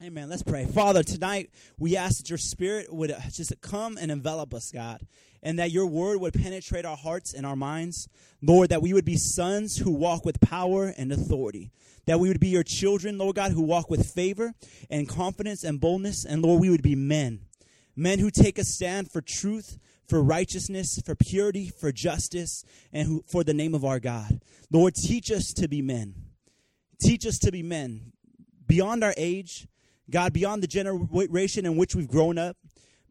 Amen. Let's pray. Father, tonight we ask that your spirit would just come and envelop us, God, and that your word would penetrate our hearts and our minds. Lord, that we would be sons who walk with power and authority. That we would be your children, Lord God, who walk with favor and confidence and boldness. And Lord, we would be men. Men who take a stand for truth, for righteousness, for purity, for justice, and who, for the name of our God. Lord, teach us to be men. Teach us to be men beyond our age God, beyond the generation in which we've grown up,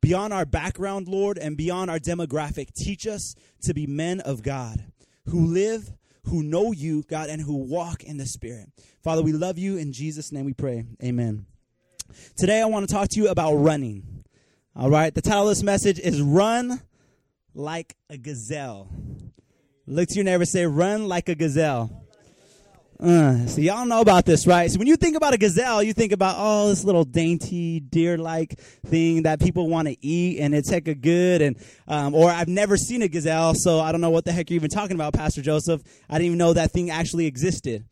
beyond our background, Lord, and beyond our demographic, teach us to be men of God who live, who know you, God, and who walk in the Spirit. Father, we love you. In Jesus' name we pray. Amen. Today I want to talk to you about running. All right. The title of this message is Run Like a Gazelle. Look to your neighbor say, Run like a gazelle. Uh, so y'all know about this, right? So when you think about a gazelle, you think about oh, this little dainty deer-like thing that people want to eat, and it's hecka good. And um, or I've never seen a gazelle, so I don't know what the heck you're even talking about, Pastor Joseph. I didn't even know that thing actually existed.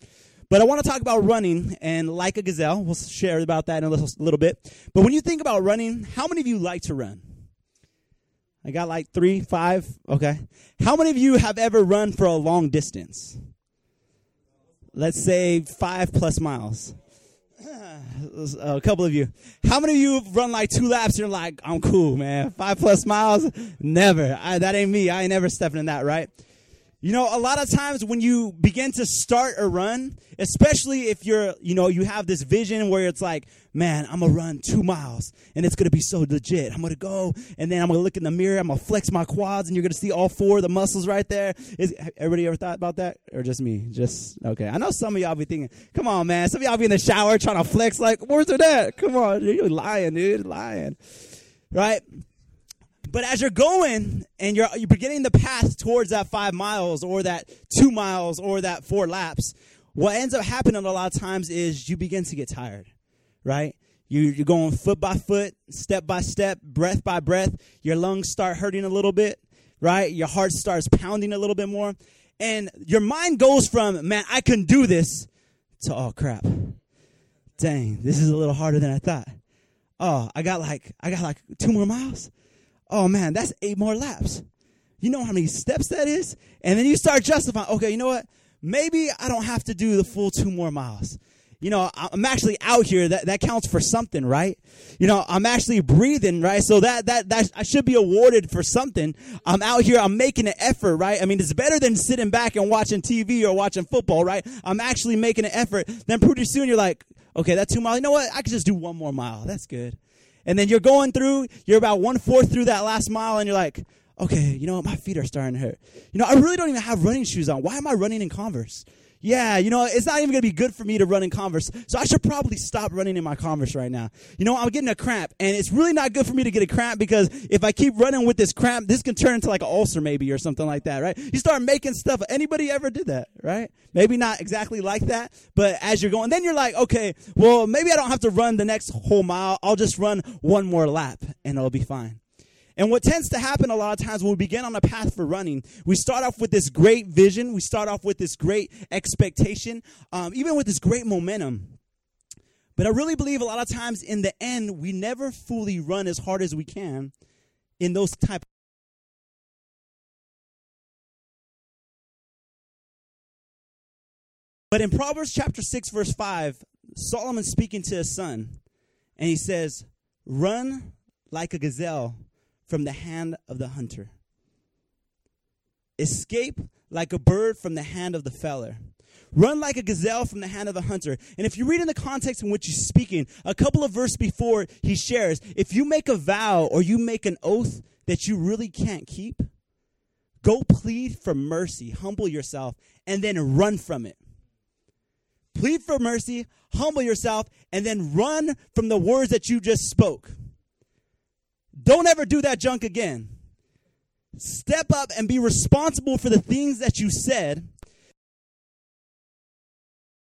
But I want to talk about running and like a gazelle. We'll share about that in a little, little bit. But when you think about running, how many of you like to run? I got like three, five. Okay. How many of you have ever run for a long let's say five plus miles. a couple of you. How many of you run like two laps and you're like, I'm cool, man. Five plus miles? Never. I, that ain't me. I ain't never stepping in that, right? You know, a lot of times when you begin to start a run, especially if you're, you know, you have this vision where it's like, man, I'm gonna run two miles and it's gonna be so legit. I'm gonna go and then I'm gonna look in the mirror, I'm gonna flex my quads and you're gonna see all four of the muscles right there. Is everybody ever thought about that? Or just me? Just okay. I know some of y'all be thinking, come on, man. Some of y'all be in the shower trying to flex like, where's it at? Come on, you're lying, dude, lying. Right? But as you're going and you're, you're beginning the path towards that five miles or that two miles or that four laps, what ends up happening a lot of times is you begin to get tired, right? You, you're going foot by foot, step by step, breath by breath. Your lungs start hurting a little bit, right? Your heart starts pounding a little bit more. And your mind goes from, man, I can do this, to, oh crap. Dang, this is a little harder than I thought. Oh, I got like, I got like two more miles oh man, that's eight more laps. You know how many steps that is? And then you start justifying, okay, you know what? Maybe I don't have to do the full two more miles. You know, I'm actually out here. That, that counts for something, right? You know, I'm actually breathing, right? So that, that, that I should be awarded for something. I'm out here. I'm making an effort, right? I mean, it's better than sitting back and watching TV or watching football, right? I'm actually making an effort. Then pretty soon you're like, okay, that two miles. You know what? I could just do one more mile. That's good. And then you're going through, you're about one fourth through that last mile, and you're like, okay, you know what? My feet are starting to hurt. You know, I really don't even have running shoes on. Why am I running in Converse? Yeah, you know, it's not even going to be good for me to run in Converse. So I should probably stop running in my Converse right now. You know, I'm getting a cramp, and it's really not good for me to get a cramp because if I keep running with this cramp, this can turn into like an ulcer maybe or something like that, right? You start making stuff. Anybody ever did that, right? Maybe not exactly like that, but as you're going, then you're like, okay, well, maybe I don't have to run the next whole mile. I'll just run one more lap and it'll be fine. And what tends to happen a lot of times when we begin on a path for running, we start off with this great vision, we start off with this great expectation, um, even with this great momentum. But I really believe a lot of times in the end, we never fully run as hard as we can in those type. But in Proverbs chapter 6, verse 5, Solomon speaking to his son, and he says, Run like a gazelle from the hand of the hunter. Escape like a bird from the hand of the fowler. Run like a gazelle from the hand of the hunter. And if you read in the context in which he's speaking, a couple of verses before he shares, if you make a vow or you make an oath that you really can't keep, go plead for mercy, humble yourself, and then run from it. Plead for mercy, humble yourself, and then run from the words that you just spoke. Don't ever do that junk again. Step up and be responsible for the things that you said,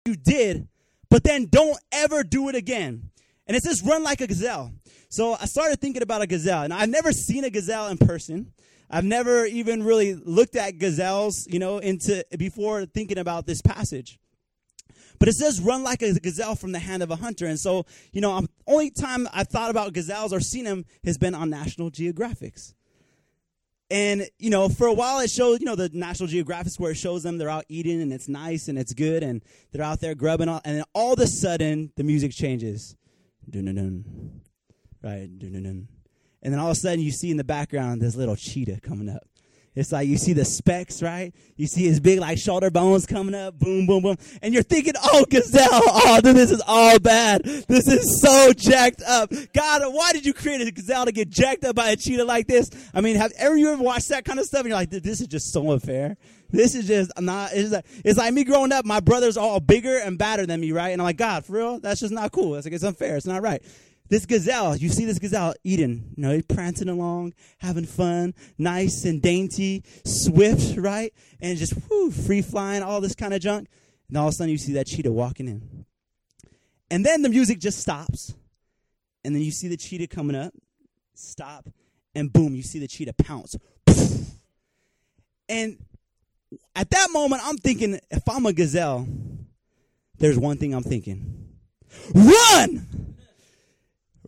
you did, but then don't ever do it again. And it says run like a gazelle. So I started thinking about a gazelle, and I've never seen a gazelle in person. I've never even really looked at gazelles, you know, into before thinking about this passage. But it says run like a gazelle from the hand of a hunter. And so, you know, I'm, only time I've thought about gazelles or seen them has been on National Geographics. And, you know, for a while it shows, you know, the National Geographic where it shows them they're out eating and it's nice and it's good and they're out there grubbing. All, and then all of a sudden the music changes. Dun-dun-dun. Right? Dun-dun-dun. And then all of a sudden you see in the background this little cheetah coming up. It's like you see the specs, right? You see his big like shoulder bones coming up, boom, boom, boom. And you're thinking, oh, gazelle, oh, this is all bad. This is so jacked up. God, why did you create a gazelle to get jacked up by a cheetah like this? I mean, have ever you ever watched that kind of stuff? And you're like, this is just so unfair. This is just not, it's like, it's like me growing up, my brothers are all bigger and badder than me, right? And I'm like, God, for real? That's just not cool. It's like, it's unfair. It's not right this gazelle, you see this gazelle eating, you know, he's prancing along, having fun, nice and dainty, swift, right? And just whoo, free flying, all this kind of junk. And all of a sudden you see that cheetah walking in. And then the music just stops. And then you see the cheetah coming up, stop, and boom, you see the cheetah pounce. And at that moment, I'm thinking, if I'm a gazelle, there's one thing I'm thinking run!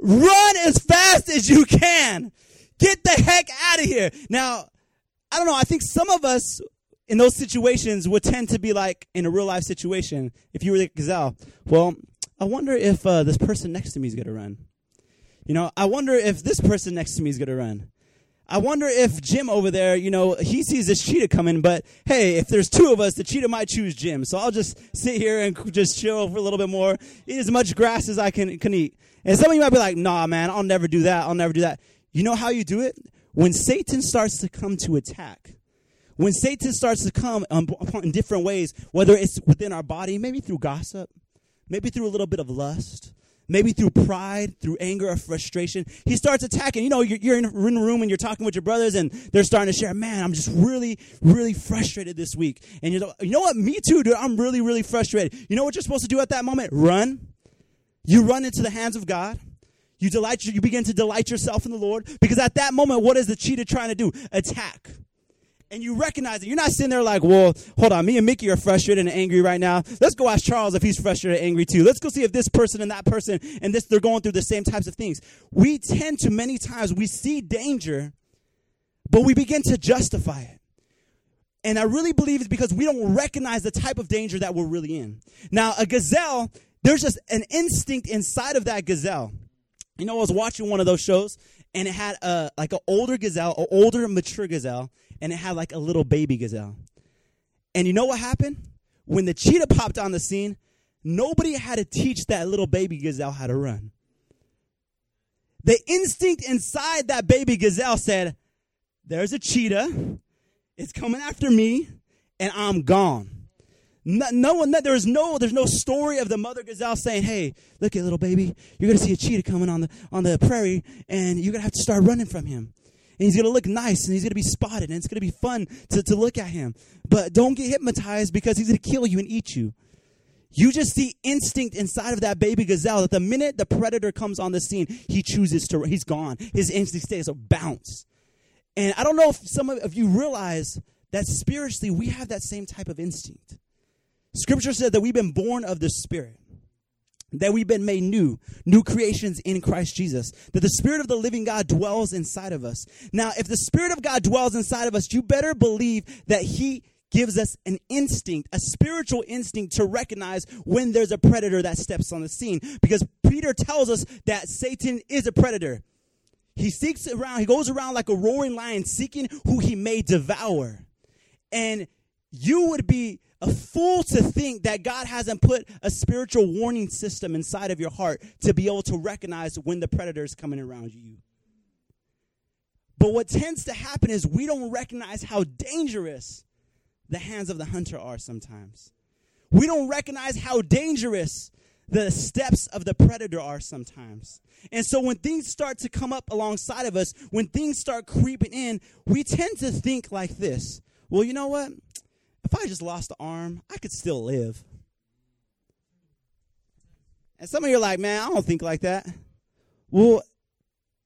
Run as fast as you can. Get the heck out of here. Now, I don't know. I think some of us in those situations would tend to be like in a real life situation. If you were the gazelle, well, I wonder if uh, this person next to me is going to run. You know, I wonder if this person next to me is going to run. I wonder if Jim over there, you know, he sees this cheetah coming, but hey, if there's two of us, the cheetah might choose Jim. So I'll just sit here and just chill for a little bit more, eat as much grass as I can, can eat. And some of you might be like, nah, man, I'll never do that. I'll never do that. You know how you do it? When Satan starts to come to attack, when Satan starts to come um, in different ways, whether it's within our body, maybe through gossip, maybe through a little bit of lust, maybe through pride, through anger or frustration. He starts attacking. You know, you're, you're in a room and you're talking with your brothers and they're starting to share, man, I'm just really, really frustrated this week. And you're like, you know what? Me too, dude. I'm really, really frustrated. You know what you're supposed to do at that moment? Run. You run into the hands of God. You delight, you begin to delight yourself in the Lord because at that moment, what is the cheetah trying to do? Attack and you recognize it. You're not sitting there like, well, hold on, me and Mickey are frustrated and angry right now. Let's go ask Charles if he's frustrated and angry too. Let's go see if this person and that person and this they're going through the same types of things. We tend to many times we see danger, but we begin to justify it. And I really believe it's because we don't recognize the type of danger that we're really in. Now, a gazelle, there's just an instinct inside of that gazelle. You know, I was watching one of those shows and it had a like an older gazelle, an older mature gazelle, and it had like a little baby gazelle. And you know what happened? When the cheetah popped on the scene, nobody had to teach that little baby gazelle how to run. The instinct inside that baby gazelle said, There's a cheetah, it's coming after me, and I'm gone. No, no one, there's no, there's no story of the mother gazelle saying, "Hey, look at little baby, you're gonna see a cheetah coming on the on the prairie, and you're gonna have to start running from him." and he's going to look nice and he's going to be spotted and it's going to be fun to, to look at him. But don't get hypnotized because he's going to kill you and eat you. You just see instinct inside of that baby gazelle that the minute the predator comes on the scene, he chooses to, he's gone. His instinct stays a bounce. And I don't know if some of you realize that spiritually we have that same type of instinct. Scripture said that we've been born of the Spirit that we've been made new, new creations in Christ Jesus, that the Spirit of the living God dwells inside of us. Now, if the Spirit of God dwells inside of us, you better believe that He gives us an instinct, a spiritual instinct to recognize when there's a predator that steps on the scene. Because Peter tells us that Satan is a predator. He seeks around, he goes around like a roaring lion seeking who he may devour. And you would be a fool to think that God hasn't put a spiritual warning system inside of your heart to be able to recognize when the predator is coming around you. But what tends to happen is we don't recognize how dangerous the hands of the hunter are sometimes. We don't recognize how dangerous the steps of the predator are sometimes. And so when things start to come up alongside of us, when things start creeping in, we tend to think like this. Well, you know what? If I just lost an arm, I could still live. And some of you are like, man, I don't think like that. Well,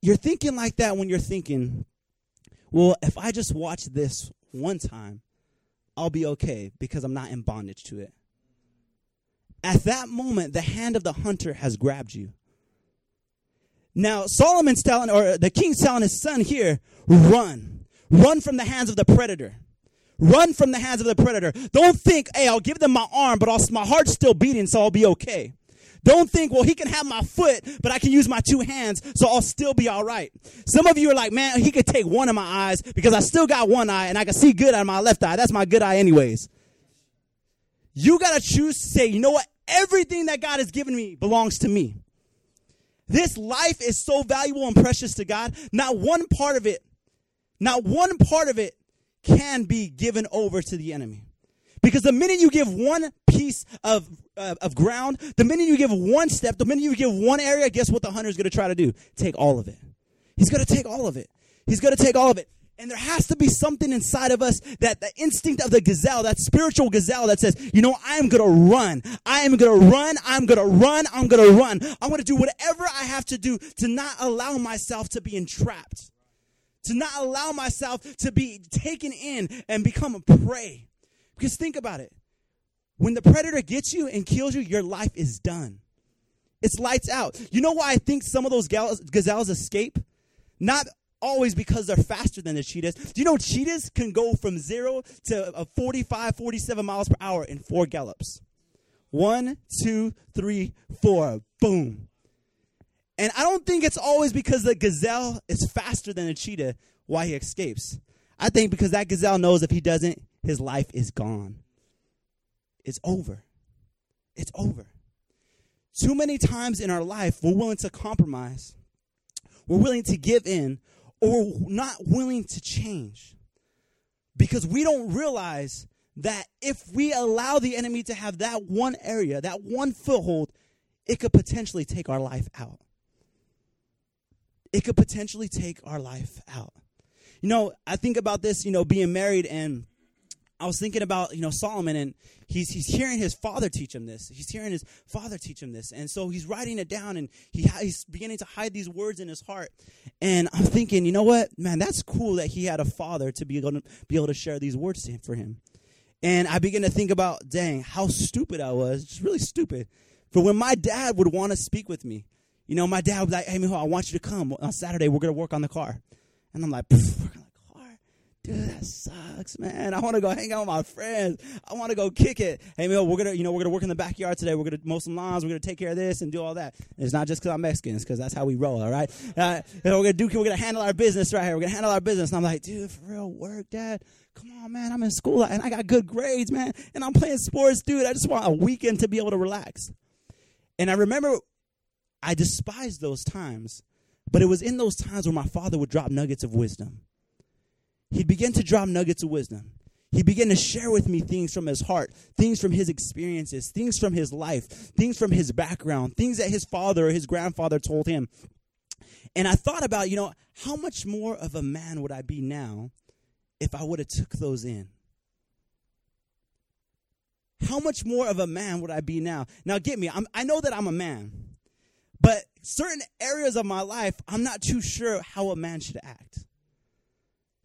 you're thinking like that when you're thinking, well, if I just watch this one time, I'll be okay because I'm not in bondage to it. at that moment, the hand of the hunter has grabbed you. Now, Solomon's telling, or the king's telling his son here, run. Run from the hands of the predator. Run from the hands of the predator. Don't think, hey, I'll give them my arm, but I'll, my heart's still beating, so I'll be okay. Don't think, well, he can have my foot, but I can use my two hands, so I'll still be all right. Some of you are like, man, he could take one of my eyes because I still got one eye and I can see good out of my left eye. That's my good eye, anyways. You got to choose to say, you know what? Everything that God has given me belongs to me. This life is so valuable and precious to God. Not one part of it, not one part of it can be given over to the enemy. Because the minute you give one piece of, uh, of ground, the minute you give one step, the minute you give one area, guess what the hunter is going to try to do? Take all of it. He's going to take all of it. He's going to take all of it. And there has to be something inside of us that the instinct of the gazelle, that spiritual gazelle that says, you know, I am going to run. I am going to run. I'm going to run. I'm going to run. I'm going to do whatever I have to do to not allow myself to be entrapped, to not allow myself to be taken in and become a prey. Because think about it. When the predator gets you and kills you, your life is done. It's lights out. You know why I think some of those gazelles escape? Not always because they're faster than the cheetahs. Do you know cheetahs can go from zero to 45, 47 miles per hour in four gallops? One, two, three, four. Boom. And I don't think it's always because the gazelle is faster than a cheetah why he escapes. I think because that gazelle knows if he doesn't, his life is gone. It's over. It's over. Too many times in our life, we're willing to compromise. We're willing to give in or not willing to change because we don't realize that if we allow the enemy to have that one area, that one foothold, it could potentially take our life out. It could potentially take our life out. You know, I think about this, you know, being married and I was thinking about, you know, Solomon and he's, he's hearing his father teach him this. He's hearing his father teach him this. And so he's writing it down and he, he's beginning to hide these words in his heart. And I'm thinking, you know what, man, that's cool that he had a father to be able to, be able to share these words to him, for him. And I begin to think about, dang, how stupid I was. Just really stupid. For when my dad would want to speak with me, you know, my dad would be like, hey, Mijo, I want you to come on Saturday. We're going to work on the car. And I'm like, work on the car? dude, that sucks, man. I want to go hang out with my friends. I want to go kick it. Hey, man, we're gonna, you know, we're gonna work in the backyard today. We're gonna mow some lawns. We're gonna take care of this and do all that. And it's not just because I'm Mexican. It's because that's how we roll. All right. Uh, we're gonna do. We're gonna handle our business right here. We're gonna handle our business. And I'm like, dude, for real, work, dad. Come on, man. I'm in school and I got good grades, man. And I'm playing sports, dude. I just want a weekend to be able to relax. And I remember I despised those times, but it was in those times where my father would drop nuggets of wisdom he began to drop nuggets of wisdom. He began to share with me things from his heart, things from his experiences, things from his life, things from his background, things that his father or his grandfather told him. And I thought about, you know, how much more of a man would I be now if I would have took those in? How much more of a man would I be now? Now, get me, I'm, I know that I'm a man, but certain areas of my life, I'm not too sure how a man should act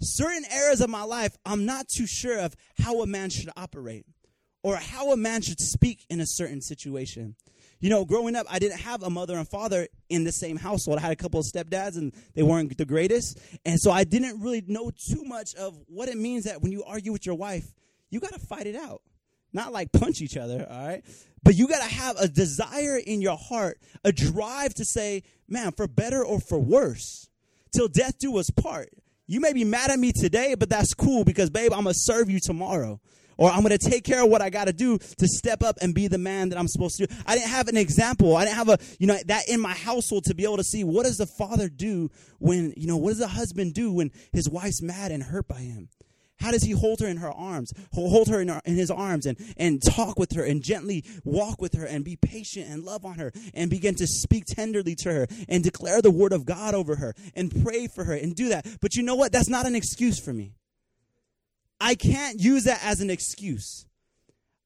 certain areas of my life, I'm not too sure of how a man should operate or how a man should speak in a certain situation. You know, growing up, I didn't have a mother and father in the same household. I had a couple of stepdads, and they weren't the greatest. And so I didn't really know too much of what it means that when you argue with your wife, you got to fight it out. Not like punch each other, all right? But you got to have a desire in your heart, a drive to say, man, for better or for worse, till death do us part. You may be mad at me today, but that's cool because, babe, I'm going to serve you tomorrow. Or I'm going to take care of what I got to do to step up and be the man that I'm supposed to do. I didn't have an example. I didn't have a, you know, that in my household to be able to see what does the father do when, you know, what does the husband do when his wife's mad and hurt by him? How does he hold her in her arms, hold her in, her, in his arms and, and talk with her and gently walk with her and be patient and love on her and begin to speak tenderly to her and declare the word of God over her and pray for her and do that. But you know what? That's not an excuse for me. I can't use that as an excuse.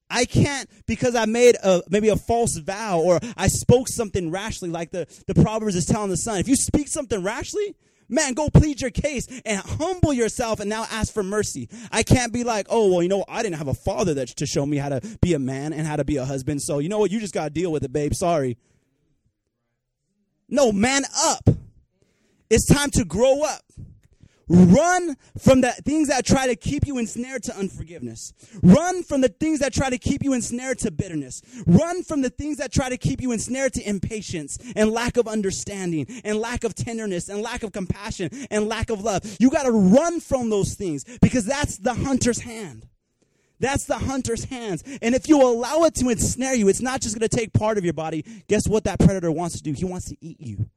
I can't because I made a, maybe a false vow or I spoke something rashly, like the, the Proverbs is telling the son. If you speak something rashly, Man, go plead your case and humble yourself and now ask for mercy. I can't be like, oh, well, you know, I didn't have a father that to show me how to be a man and how to be a husband. So, you know what? You just got to deal with it, babe. Sorry. No, man up. It's time to grow up. Run from the things that try to keep you ensnared to unforgiveness. Run from the things that try to keep you ensnared to bitterness. Run from the things that try to keep you ensnared to impatience and lack of understanding and lack of tenderness and lack of compassion and lack of love. You got to run from those things because that's the hunter's hand. That's the hunter's hands. And if you allow it to ensnare you, it's not just going to take part of your body. Guess what that predator wants to do? He wants to eat you.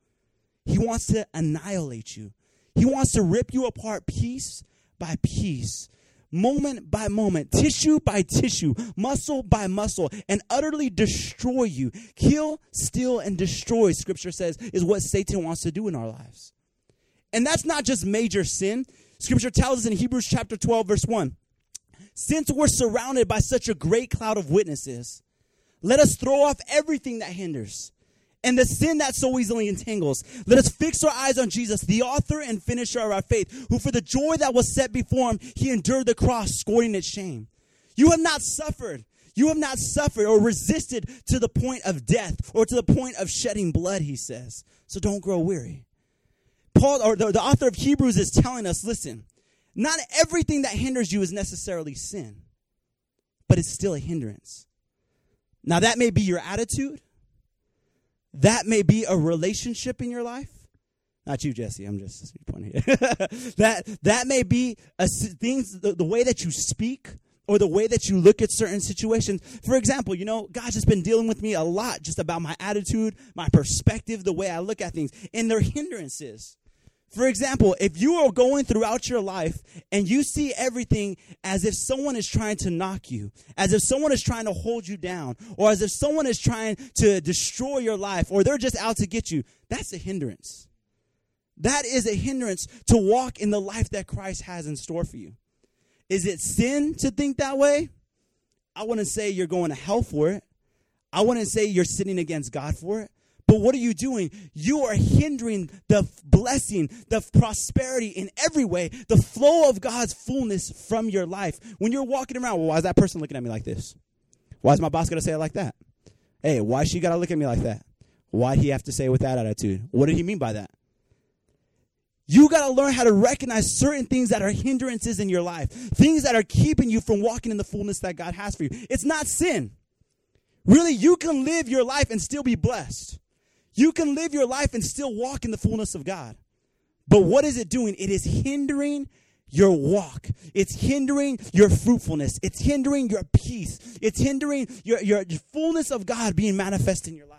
He wants to annihilate you. He wants to rip you apart piece by piece, moment by moment, tissue by tissue, muscle by muscle, and utterly destroy you. Kill, steal, and destroy, scripture says, is what Satan wants to do in our lives. And that's not just major sin. Scripture tells us in Hebrews chapter 12, verse 1 Since we're surrounded by such a great cloud of witnesses, let us throw off everything that hinders and the sin that so easily entangles. Let us fix our eyes on Jesus, the author and finisher of our faith, who for the joy that was set before him, he endured the cross, scorning its shame. You have not suffered. You have not suffered or resisted to the point of death or to the point of shedding blood, he says. So don't grow weary. Paul, or the, the author of Hebrews, is telling us listen, not everything that hinders you is necessarily sin, but it's still a hindrance. Now, that may be your attitude, that may be a relationship in your life. Not you, Jesse. I'm just pointing that that may be a things the, the way that you speak or the way that you look at certain situations. For example, you know, God's just been dealing with me a lot just about my attitude, my perspective, the way I look at things, and their hindrances. For example, if you are going throughout your life and you see everything as if someone is trying to knock you, as if someone is trying to hold you down, or as if someone is trying to destroy your life, or they're just out to get you, that's a hindrance. That is a hindrance to walk in the life that Christ has in store for you. Is it sin to think that way? I wouldn't say you're going to hell for it. I wouldn't say you're sinning against God for it. But what are you doing? You are hindering the blessing, the prosperity in every way, the flow of God's fullness from your life. When you're walking around, well, why is that person looking at me like this? Why is my boss going to say it like that? Hey, why she got to look at me like that? Why'd he have to say it with that attitude? What did he mean by that? You got to learn how to recognize certain things that are hindrances in your life, things that are keeping you from walking in the fullness that God has for you. It's not sin. Really, you can live your life and still be blessed. You can live your life and still walk in the fullness of God. But what is it doing? It is hindering your walk. It's hindering your fruitfulness. It's hindering your peace. It's hindering your, your fullness of God being manifest in your life.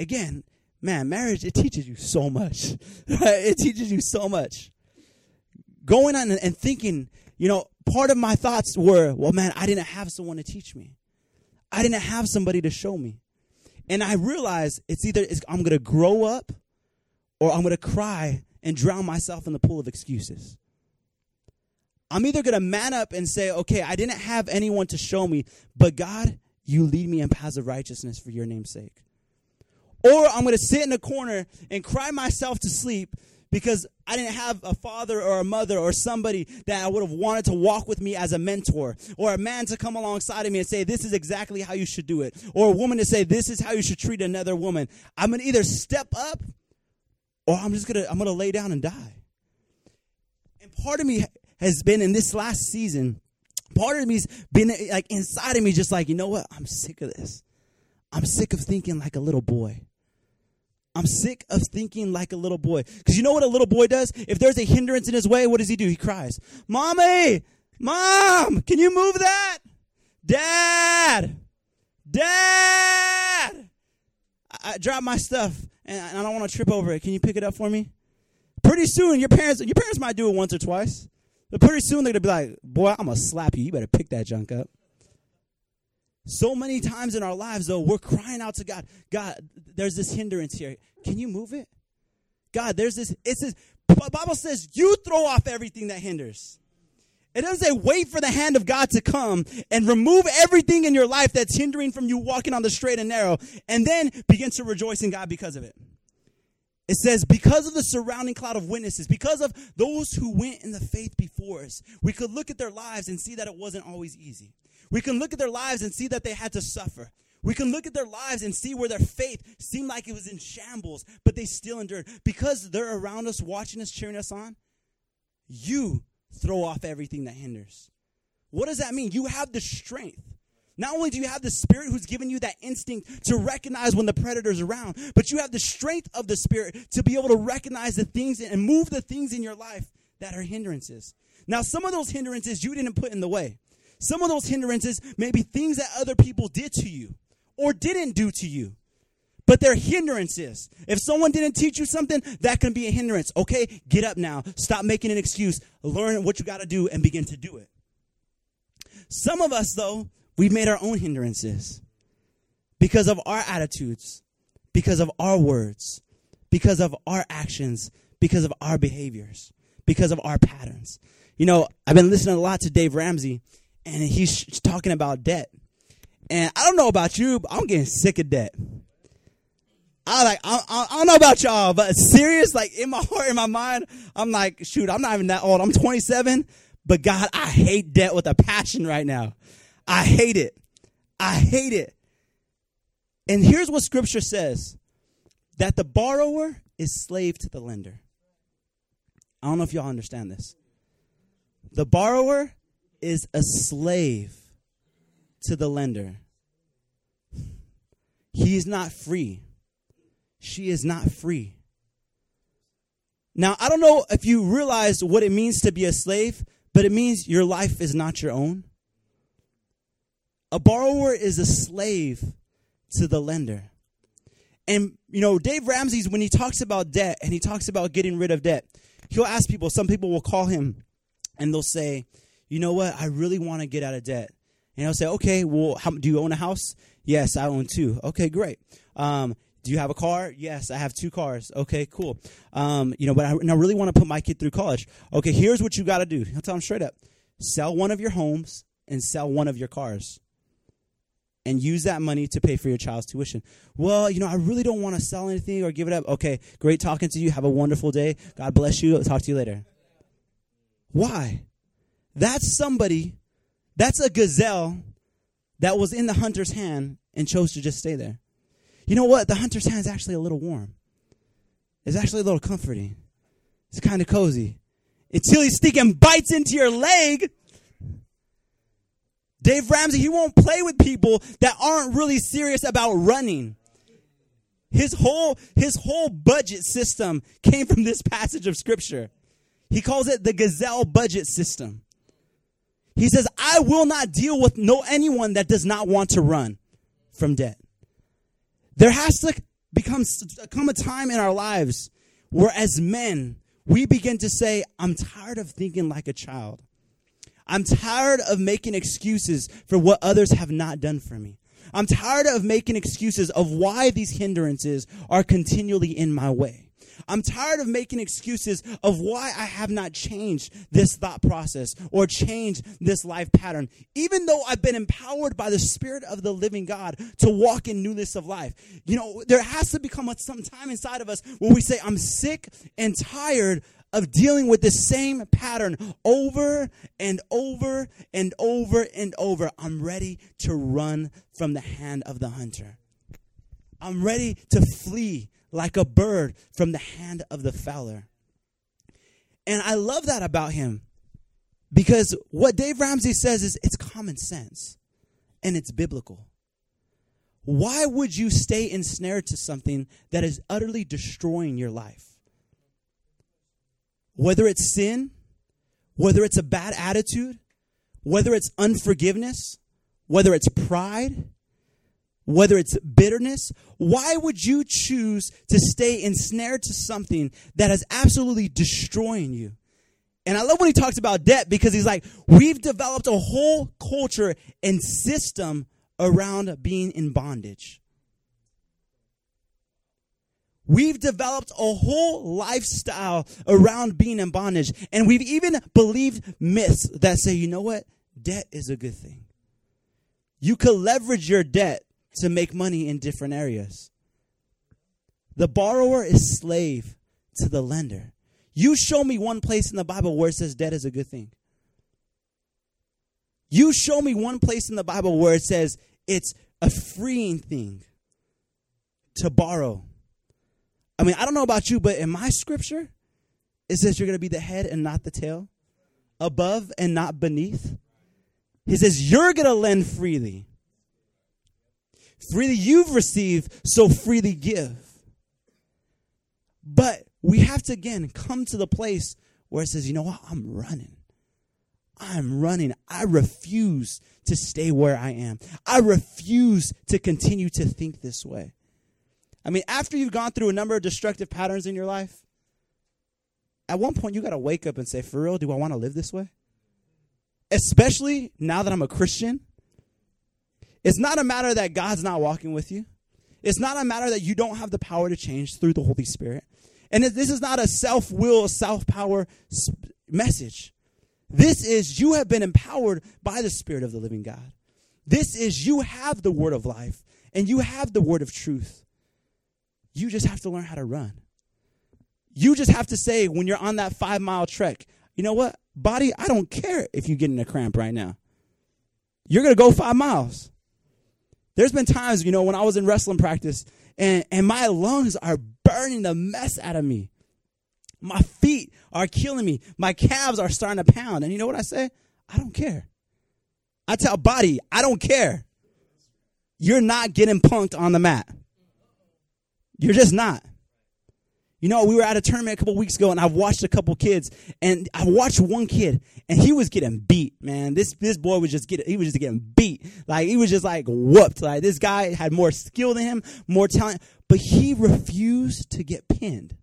Again, man, marriage, it teaches you so much. it teaches you so much. Going on and thinking, you know, part of my thoughts were, well, man, I didn't have someone to teach me. I didn't have somebody to show me. And I realized it's either it's, I'm going to grow up or I'm going to cry and drown myself in the pool of excuses. I'm either going to man up and say, okay, I didn't have anyone to show me, but God, you lead me in paths of righteousness for your name's sake. Or I'm going to sit in a corner and cry myself to sleep because I didn't have a father or a mother or somebody that I would have wanted to walk with me as a mentor, or a man to come alongside of me and say, This is exactly how you should do it, or a woman to say, This is how you should treat another woman. I'm gonna either step up or I'm just gonna I'm gonna lay down and die. And part of me has been in this last season, part of me's been like inside of me, just like, you know what? I'm sick of this. I'm sick of thinking like a little boy. I'm sick of thinking like a little boy. Because you know what a little boy does? If there's a hindrance in his way, what does he do? He cries, Mommy, Mom, can you move that? Dad, Dad. I, I dropped my stuff and I don't want to trip over it. Can you pick it up for me? Pretty soon, your parents, your parents might do it once or twice. But pretty soon they're gonna be like, boy, I'm gonna slap you. You better pick that junk up. So many times in our lives, though, we're crying out to God, God, there's this hindrance here. Can you move it? God, there's this, it says, Bible says you throw off everything that hinders. It doesn't say wait for the hand of God to come and remove everything in your life that's hindering from you walking on the straight and narrow, and then begin to rejoice in God because of it. It says, because of the surrounding cloud of witnesses, because of those who went in the faith before us, we could look at their lives and see that it wasn't always easy. We can look at their lives and see that they had to suffer. We can look at their lives and see where their faith seemed like it was in shambles, but they still endured. Because they're around us, watching us, cheering us on, you throw off everything that hinders. What does that mean? You have the strength. Not only do you have the spirit who's given you that instinct to recognize when the predator's around, but you have the strength of the spirit to be able to recognize the things and move the things in your life that are hindrances. Now, some of those hindrances you didn't put in the way. Some of those hindrances may be things that other people did to you or didn't do to you. But they're hindrances. If someone didn't teach you something, that can be a hindrance. Okay, get up now. Stop making an excuse. Learn what you got to do and begin to do it. Some of us, though, we've made our own hindrances because of our attitudes, because of our words, because of our actions, because of our behaviors, because of our patterns. You know, I've been listening a lot to Dave Ramsey, and he's talking about debt. And I don't know about you, but I'm getting sick of debt. I like I, I, I, don't know about y'all, but serious, like in my heart, in my mind, I'm like, shoot, I'm not even that old. I'm 27, but God, I hate debt with a passion right now. I hate it. I hate it. And here's what scripture says that the borrower is slave to the lender. I don't know if y'all understand this. The borrower is a slave to the lender. He is not free. She is not free. Now, I don't know if you realize what it means to be a slave, but it means your life is not your own. A borrower is a slave to the lender. And, you know, Dave Ramsey's, when he talks about debt and he talks about getting rid of debt, he'll ask people, some people will call him and they'll say, you know what, I really want to get out of debt. And he'll say, okay, well, how, do you own a house? Yes, I own two. Okay, great. Um, do you have a car? Yes, I have two cars. Okay, cool. Um, you know, but I, I really want to put my kid through college. Okay, here's what you got to do. I'll tell him straight up: sell one of your homes and sell one of your cars, and use that money to pay for your child's tuition. Well, you know, I really don't want to sell anything or give it up. Okay, great talking to you. Have a wonderful day. God bless you. I'll talk to you later. Why? That's somebody. That's a gazelle that was in the hunter's hand and chose to just stay there. You know what? The hunter's hand is actually a little warm. It's actually a little comforting. It's kind of cozy. Until he stinking bites into your leg. Dave Ramsey, he won't play with people that aren't really serious about running. His whole his whole budget system came from this passage of scripture. He calls it the gazelle budget system. He says, "I will not deal with no anyone that does not want to run from debt." There has to become come a time in our lives where as men, we begin to say, I'm tired of thinking like a child. I'm tired of making excuses for what others have not done for me. I'm tired of making excuses of why these hindrances are continually in my way. I'm tired of making excuses of why I have not changed this thought process or changed this life pattern, even though I've been empowered by the Spirit of the living God to walk in newness of life. You know, there has to become some time inside of us where we say, I'm sick and tired of dealing with the same pattern over and over and over and over. I'm ready to run from the hand of the hunter. I'm ready to flee like a bird from the hand of the fowler. And I love that about him because what Dave Ramsey says is it's common sense and it's biblical. Why would you stay ensnared to something that is utterly destroying your life? Whether it's sin, whether it's a bad attitude, whether it's unforgiveness, whether it's pride, whether it's bitterness, why would you choose to stay ensnared to something that is absolutely destroying you? And I love when he talks about debt because he's like, we've developed a whole culture and system around being in bondage. We've developed a whole lifestyle around being in bondage. And we've even believed myths that say, you know what? Debt is a good thing. You could leverage your debt to make money in different areas. The borrower is slave to the lender. You show me one place in the Bible where it says debt is a good thing. You show me one place in the Bible where it says it's a freeing thing to borrow. I mean, I don't know about you, but in my scripture, it says you're going to be the head and not the tail, above and not beneath. He says you're going to lend freely. Freely you've received, so freely give. But we have to again come to the place where it says, you know what? I'm running. I'm running. I refuse to stay where I am. I refuse to continue to think this way. I mean, after you've gone through a number of destructive patterns in your life, at one point you got to wake up and say, for real, do I want to live this way? Especially now that I'm a Christian. It's not a matter that God's not walking with you. It's not a matter that you don't have the power to change through the Holy Spirit. And this is not a self will, self power message. This is you have been empowered by the Spirit of the living God. This is you have the word of life and you have the word of truth. You just have to learn how to run. You just have to say when you're on that five mile trek, you know what? Body, I don't care if you get in a cramp right now. You're going to go five miles. There's been times, you know, when I was in wrestling practice and, and my lungs are burning the mess out of me. My feet are killing me. My calves are starting to pound. And you know what I say? I don't care. I tell body, I don't care. You're not getting punked on the mat. You're just not. You know, we were at a tournament a couple weeks ago, and I've watched a couple kids, and I watched one kid, and he was getting beat. Man, this this boy was just getting he was just getting beat. Like he was just like whooped. Like this guy had more skill than him, more talent, but he refused to get pinned.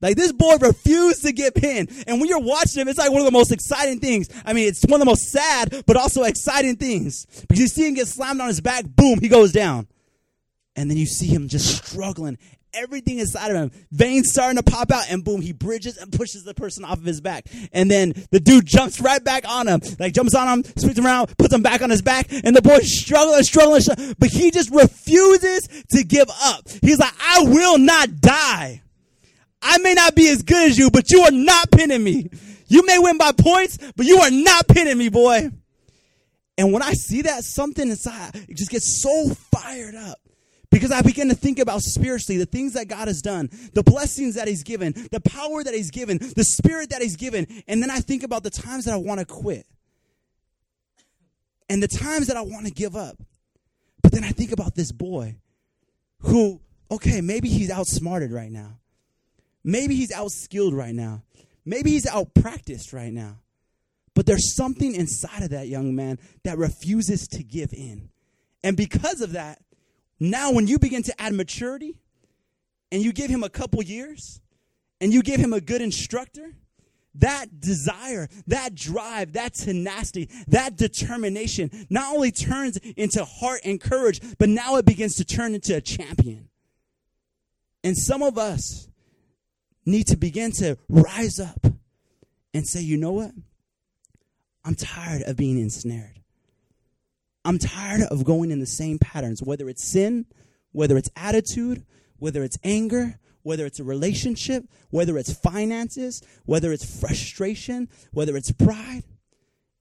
Like this boy refused to get pinned. And when you're watching him, it's like one of the most exciting things. I mean, it's one of the most sad, but also exciting things. Because you see him get slammed on his back, boom, he goes down. And then you see him just struggling. Everything inside of him, veins starting to pop out, and boom, he bridges and pushes the person off of his back. And then the dude jumps right back on him, like jumps on him, spins around, puts him back on his back, and the boy's struggling, struggling, struggling, but he just refuses to give up. He's like, I will not die. I may not be as good as you, but you are not pinning me. You may win by points, but you are not pinning me, boy. And when I see that, something inside it just gets so fired up. Because I begin to think about spiritually the things that God has done, the blessings that He's given, the power that He's given, the spirit that He's given. And then I think about the times that I want to quit and the times that I want to give up. But then I think about this boy who, okay, maybe he's outsmarted right now. Maybe he's outskilled right now. Maybe he's outpracticed right now. But there's something inside of that young man that refuses to give in. And because of that, now when you begin to add maturity and you give him a couple years and you give him a good instructor, that desire, that drive, that tenacity, that determination not only turns into heart and courage, but now it begins to turn into a champion. And some of us, need to begin to rise up and say, you know what? I'm tired of being ensnared. I'm tired of going in the same patterns, whether it's sin, whether it's attitude, whether it's anger, whether it's a relationship, whether it's finances, whether it's frustration, whether it's pride,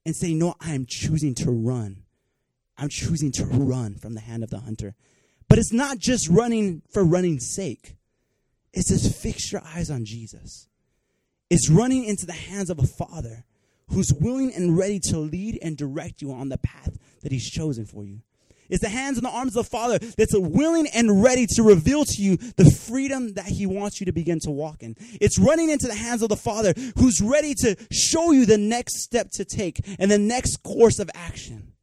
and say, No, I am choosing to run. I'm choosing to run from the hand of the hunter. But it's not just running for running's sake. it's says, fix your eyes on Jesus. It's running into the hands of a father who's willing and ready to lead and direct you on the path that he's chosen for you. It's the hands and the arms of the Father that's willing and ready to reveal to you the freedom that He wants you to begin to walk in. It's running into the hands of the Father who's ready to show you the next step to take and the next course of action.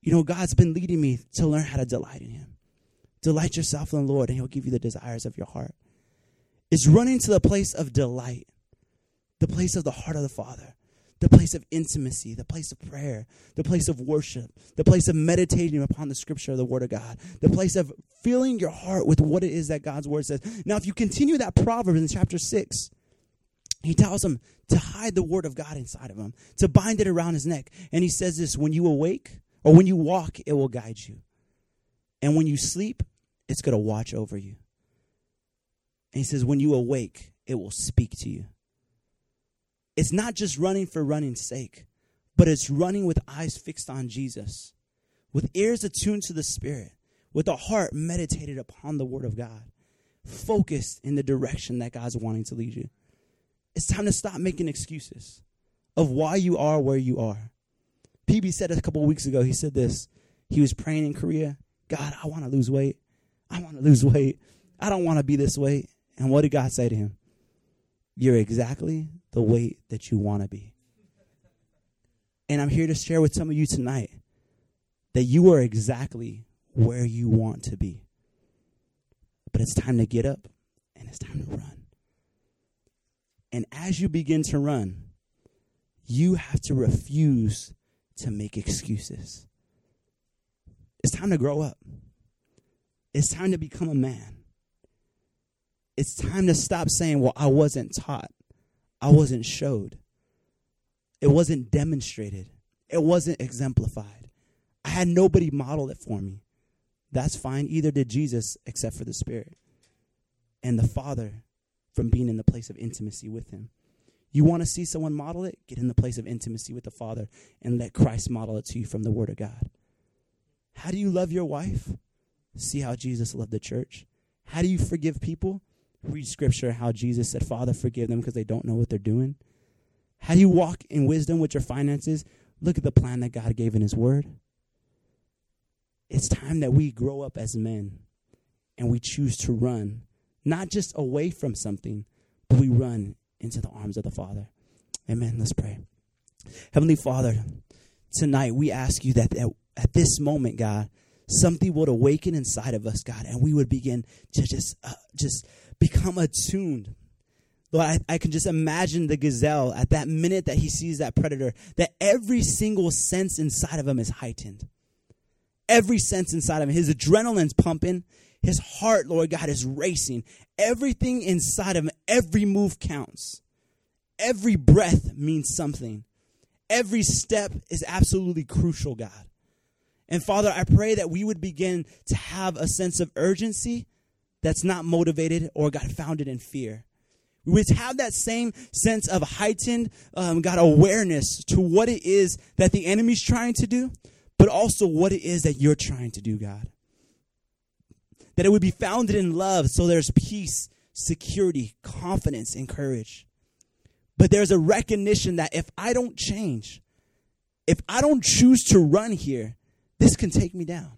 You know, God's been leading me to learn how to delight in Him. Delight yourself in the Lord, and He'll give you the desires of your heart. It's running to the place of delight, the place of the heart of the Father, the place of intimacy, the place of prayer, the place of worship, the place of meditating upon the scripture of the Word of God, the place of filling your heart with what it is that God's Word says. Now, if you continue that proverb in chapter 6, he tells him to hide the Word of God inside of him, to bind it around his neck. And he says this when you awake or when you walk, it will guide you. And when you sleep, it's going to watch over you. And he says, when you awake, it will speak to you. It's not just running for running's sake, but it's running with eyes fixed on Jesus, with ears attuned to the Spirit, with a heart meditated upon the Word of God, focused in the direction that God's wanting to lead you. It's time to stop making excuses of why you are where you are. PB said a couple weeks ago, he said this. He was praying in Korea God, I want to lose weight. I want to lose weight. I don't want to be this weight. And what did God say to him? You're exactly the weight that you want to be. And I'm here to share with some of you tonight that you are exactly where you want to be. But it's time to get up and it's time to run. And as you begin to run, you have to refuse to make excuses. It's time to grow up. It's time to become a man. It's time to stop saying, Well, I wasn't taught, I wasn't showed, it wasn't demonstrated, it wasn't exemplified. I had nobody model it for me. That's fine. Either did Jesus, except for the Spirit and the Father from being in the place of intimacy with Him. You want to see someone model it? Get in the place of intimacy with the Father and let Christ model it to you from the Word of God. How do you love your wife? See how Jesus loved the church. How do you forgive people? Read scripture how Jesus said, Father, forgive them because they don't know what they're doing. How do you walk in wisdom with your finances? Look at the plan that God gave in His Word. It's time that we grow up as men and we choose to run, not just away from something, but we run into the arms of the Father. Amen. Let's pray. Heavenly Father, tonight we ask you that at, this moment, God, something would awaken inside of us, God, and we would begin to just uh, just become attuned. Lord, I, I can just imagine the gazelle at that minute that he sees that predator, that every single sense inside of him is heightened. Every sense inside of him, his adrenaline's pumping, his heart, Lord God, is racing. Everything inside of him, every move counts. Every breath means something. Every step is absolutely crucial, God. And Father, I pray that we would begin to have a sense of urgency that's not motivated or got founded in fear. We would have that same sense of heightened, um, God, awareness to what it is that the enemy's trying to do, but also what it is that you're trying to do, God that it would be founded in love so there's peace, security, confidence, and courage. But there's a recognition that if I don't change, if I don't choose to run here, this can take me down.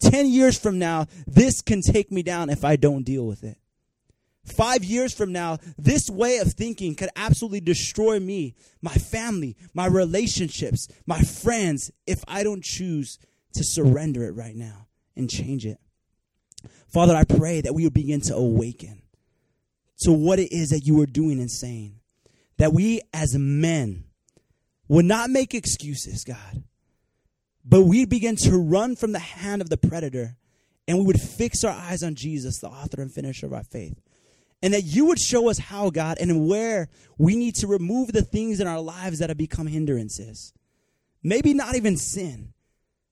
10 years from now, this can take me down if I don't deal with it. Five years from now, this way of thinking could absolutely destroy me, my family, my relationships, my friends, if I don't choose to surrender it right now and change it. Father, I pray that we would begin to awaken to what it is that you are doing and saying. That we as men would not make excuses, God, but we begin to run from the hand of the predator and we would fix our eyes on Jesus, the author and finisher of our faith. And that you would show us how, God, and where we need to remove the things in our lives that have become hindrances. Maybe not even sin,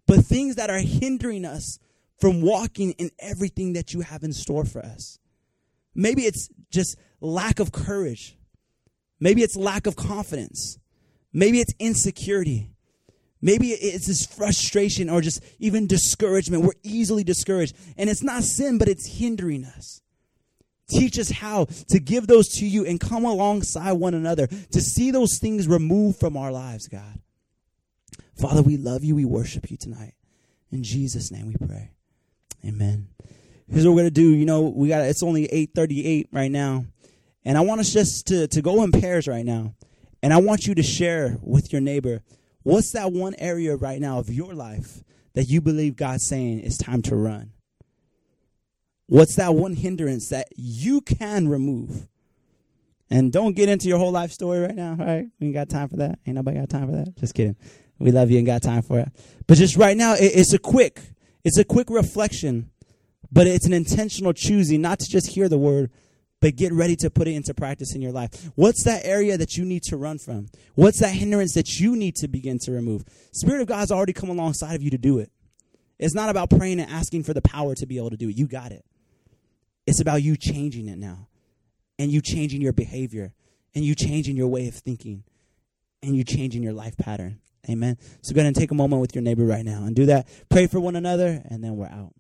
but things that are hindering us from walking in everything that you have in store for us. Maybe it's just lack of courage. Maybe it's lack of confidence. Maybe it's insecurity. Maybe it's this frustration or just even discouragement. We're easily discouraged. And it's not sin, but it's hindering us. Teach us how to give those to you and come alongside one another to see those things removed from our lives, God. Father, we love you. We worship you tonight. In Jesus' name we pray. Amen. Here's what we're gonna do. You know, we got it's only 8:38 right now, and I want us just to to go in pairs right now, and I want you to share with your neighbor what's that one area right now of your life that you believe God's saying it's time to run. What's that one hindrance that you can remove? And don't get into your whole life story right now, all right? We ain't got time for that. Ain't nobody got time for that. Just kidding. We love you and got time for it. But just right now, it's a quick it's a quick reflection, but it's an intentional choosing not to just hear the word, but get ready to put it into practice in your life. What's that area that you need to run from? What's that hindrance that you need to begin to remove? Spirit of God's already come alongside of you to do it. It's not about praying and asking for the power to be able to do it. You got it. It's about you changing it now and you changing your behavior and you changing your way of thinking and you changing your life pattern. Amen. So go ahead and take a moment with your neighbor right now and do that. Pray for one another, and then we're out.